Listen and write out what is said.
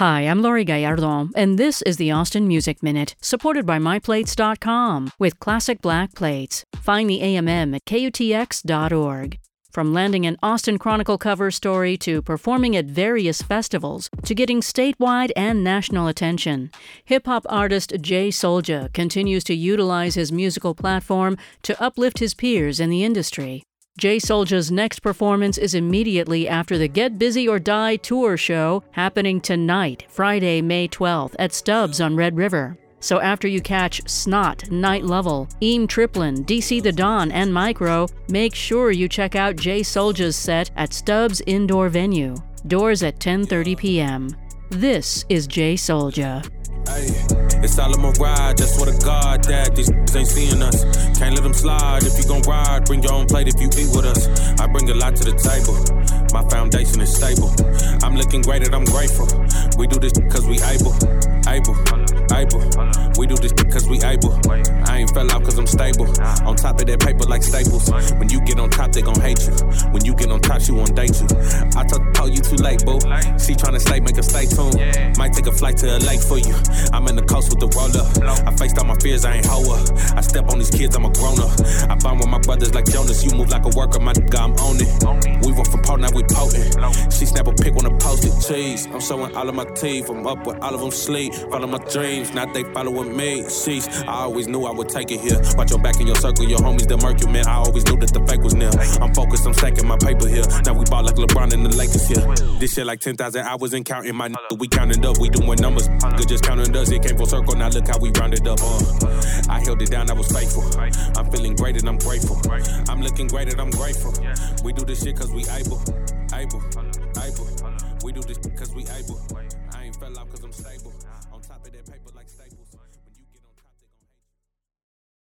Hi, I'm Laurie Gallardo, and this is the Austin Music Minute, supported by MyPlates.com with classic black plates. Find the AMM at KUTX.org. From landing an Austin Chronicle cover story to performing at various festivals to getting statewide and national attention, hip hop artist J Soulja continues to utilize his musical platform to uplift his peers in the industry. J Soulja's next performance is immediately after the Get Busy or Die tour show happening tonight, Friday, May 12th, at Stubb's on Red River. So after you catch $NOT, Night Lovell, EEM Triplin, DC the Don, and Micro, make sure you check out J Soulja's set at Stubb's Indoor Venue. Doors at 10:30 p.m. This is J Soulja. It's all my ride, just what a god that these ain't seeing us. Can't let them slide if you gon' ride. Bring your own plate if you eat with us. I bring a lot to the table. My foundation is stable. I'm looking great and I'm grateful. We do this cause we able, able, able. We do this cause we able. I ain't fell out cause I'm stable. On top of that paper like staples. When you get on top, they gon' hate you. When you get on top, she won't date you. I told you too late, boo. She tryna stay, make her stay tuned. A flight to LA for you. I'm in the coast with the roller. I faced all my fears, I ain't hoe I step on these kids, I'm a grown up. I bond with my brothers like Jonas. You move like a worker, my nigga, I'm on it. We went from potent, now we potent. She snap a pic when I post it. Cheese, I'm showing all of my teeth. I'm up with all of them sleep. Follow my dreams, now they following me. Sheesh, I always knew I would take it here. Watch your back in your circle, your homies, the mercury, man. I always knew that the fake was near. I'm focused, I'm stacking my paper here. Now we ball like LeBron and the Lakers here. This shit like 10,000 hours and counting my nigga. We counting up, we doing numbers. Good just counting us, it came full circle. Now look how we rounded up. Uh. I held it down, I was faithful. I'm feeling great and I'm grateful. I'm looking great and I'm grateful. We do this shit cause we able, able, able. We do this cause we able. I ain't fell out cause I'm stable.